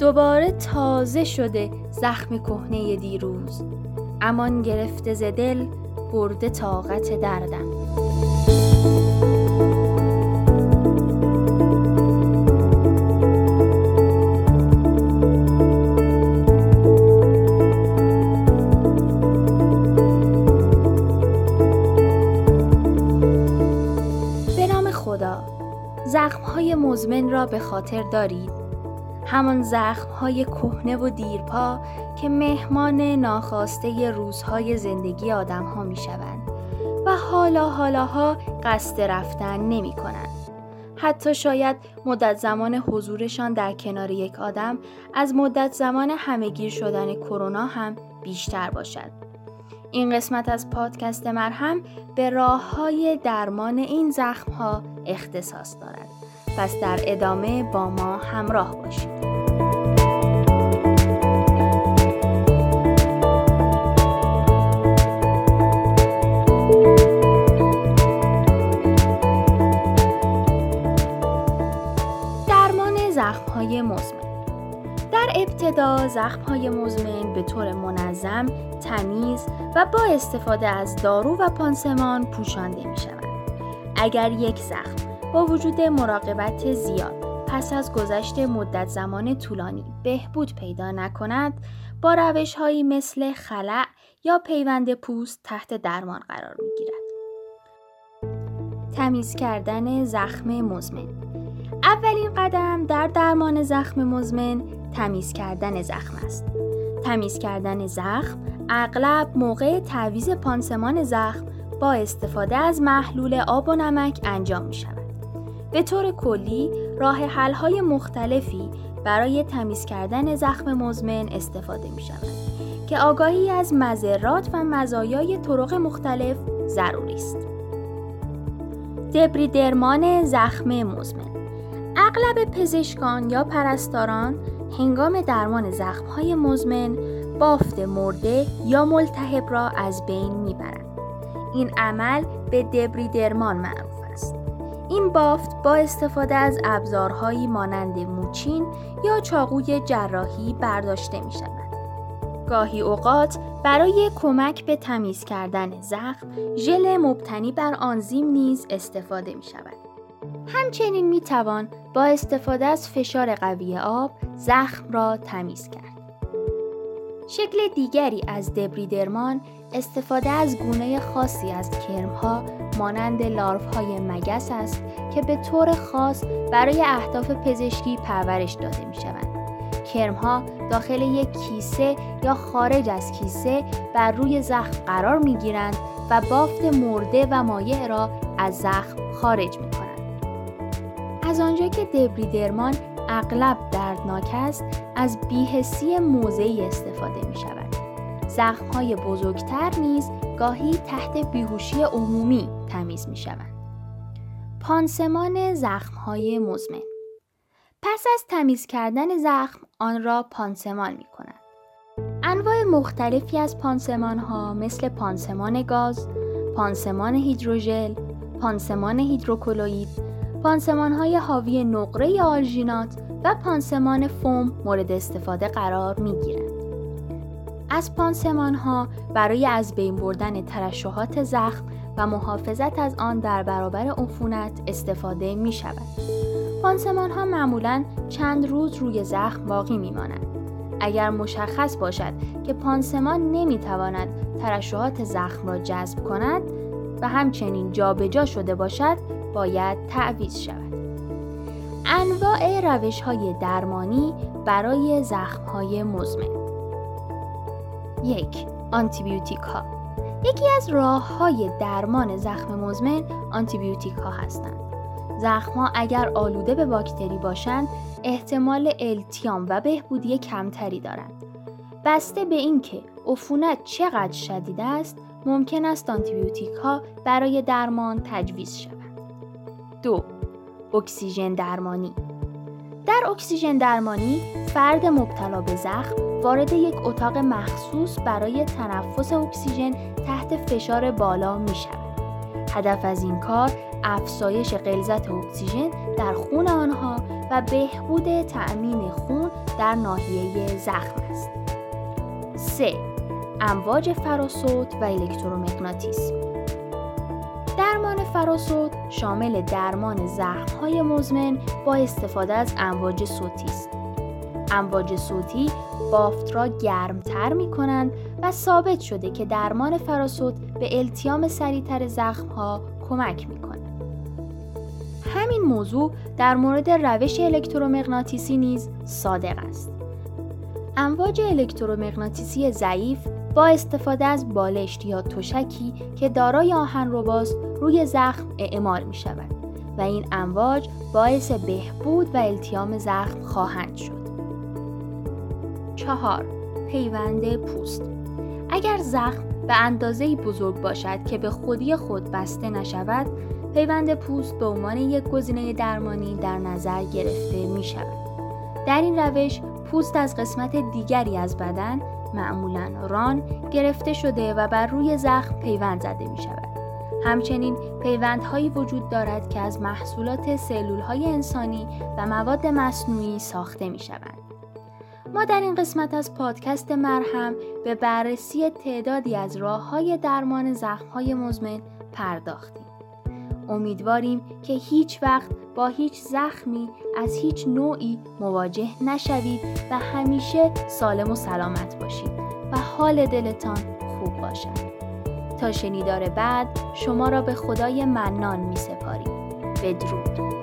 دوباره تازه شده زخم کهنه دیروز. امان گرفته ز دل برده طاقت دردم. به نام خدا زخمهای مزمن را به خاطر دارید؟ همان زخمهای کهنه و دیرپا که مهمان ناخواسته روزهای زندگی آدم ها می شوند و حالا حالاها قصد رفتن نمی کنند. حتی شاید مدت زمان حضورشان در کنار یک آدم از مدت زمان همهگیر شدن کرونا هم بیشتر باشد. این قسمت از پادکست مرهم به راه های درمان این زخم ها اختصاص دارد. پس در ادامه با ما همراه باشید. زخمهای مزمن به طور منظم، تمیز و با استفاده از دارو و پانسمان پوشانده می شود. اگر یک زخم با وجود مراقبت زیاد پس از گذشت مدت زمان طولانی بهبود پیدا نکند با روش هایی مثل خلع یا پیوند پوست تحت درمان قرار می گیرد. تمیز کردن زخم مزمن اولین قدم در درمان زخم مزمن تمیز کردن زخم است. تمیز کردن زخم اغلب موقع تعویز پانسمان زخم با استفاده از محلول آب و نمک انجام می شود. به طور کلی راه های مختلفی برای تمیز کردن زخم مزمن استفاده می شود که آگاهی از مذرات و مزایای طرق مختلف ضروری است. دبریدرمان زخم مزمن اغلب پزشکان یا پرستاران هنگام درمان زخمهای مزمن بافت مرده یا ملتهب را از بین می‌برند. این عمل به دبریدرمان معروف این بافت با استفاده از ابزارهایی مانند موچین یا چاقوی جراحی برداشته می شود. گاهی اوقات برای کمک به تمیز کردن زخم ژل مبتنی بر آنزیم نیز استفاده می شود. همچنین می توان با استفاده از فشار قوی آب زخم را تمیز کرد. شکل دیگری از دبریدرمان استفاده از گونه خاصی از کرمها مانند های مگس است که به طور خاص برای اهداف پزشکی پرورش داده می شوند. کرمها داخل یک کیسه یا خارج از کیسه بر روی زخم قرار می گیرند و بافت مرده و مایع را از زخم خارج می کنند. از آنجا که دبریدرمان اغلب دردناک است از بیهسی موضعی استفاده می شود. زخمهای بزرگتر نیز گاهی تحت بیهوشی عمومی تمیز می شوند. پانسمان زخمهای مزمن پس از تمیز کردن زخم آن را پانسمان می کنند. انواع مختلفی از پانسمان ها مثل پانسمان گاز، پانسمان هیدروژل، پانسمان هیدروکلوئید، پانسمان های حاوی نقره آلژینات و پانسمان فوم مورد استفاده قرار می گیرند. از پانسمان ها برای از بین بردن ترشحات زخم و محافظت از آن در برابر عفونت استفاده می شود. پانسمان ها معمولا چند روز روی زخم باقی می مانند. اگر مشخص باشد که پانسمان نمی تواند ترشحات زخم را جذب کند و همچنین جابجا جا شده باشد باید تعویض شود. انواع روش های درمانی برای زخم های مزمن یک آنتیبیوتیک ها یکی از راه های درمان زخم مزمن آنتیبیوتیک ها هستند. زخم ها اگر آلوده به باکتری باشند احتمال التیام و بهبودی کمتری دارند. بسته به اینکه عفونت چقدر شدید است ممکن است آنتیبیوتیک ها برای درمان تجویز شوند. دو اکسیژن درمانی در اکسیژن درمانی فرد مبتلا به زخم وارد یک اتاق مخصوص برای تنفس اکسیژن تحت فشار بالا می شود. هدف از این کار افزایش غلظت اکسیژن در خون آنها و بهبود تأمین خون در ناحیه زخم است. 3. امواج فراسوت و الکترومغناطیس درمان فراسوت شامل درمان زخم‌های مزمن با استفاده از امواج صوتی است. امواج صوتی بافت را گرمتر می کنند و ثابت شده که درمان فراسوت به التیام سریعتر زخمها کمک می کنند. همین موضوع در مورد روش الکترومغناطیسی نیز صادق است. امواج الکترومغناطیسی ضعیف با استفاده از بالشت یا تشکی که دارای آهن رباست روی زخم اعمال می شود و این امواج باعث بهبود و التیام زخم خواهند شد. چهار پیوند پوست اگر زخم به اندازه بزرگ باشد که به خودی خود بسته نشود پیوند پوست به عنوان یک گزینه درمانی در نظر گرفته می شود. در این روش پوست از قسمت دیگری از بدن معمولا ران گرفته شده و بر روی زخم پیوند زده می شود. همچنین پیوندهایی وجود دارد که از محصولات سلول های انسانی و مواد مصنوعی ساخته می شوند. ما در این قسمت از پادکست مرهم به بررسی تعدادی از راه های درمان زخم های مزمن پرداختیم. امیدواریم که هیچ وقت با هیچ زخمی از هیچ نوعی مواجه نشوید و همیشه سالم و سلامت باشید و حال دلتان خوب باشد. تا شنیدار بعد شما را به خدای منان می سپاریم. بدرود.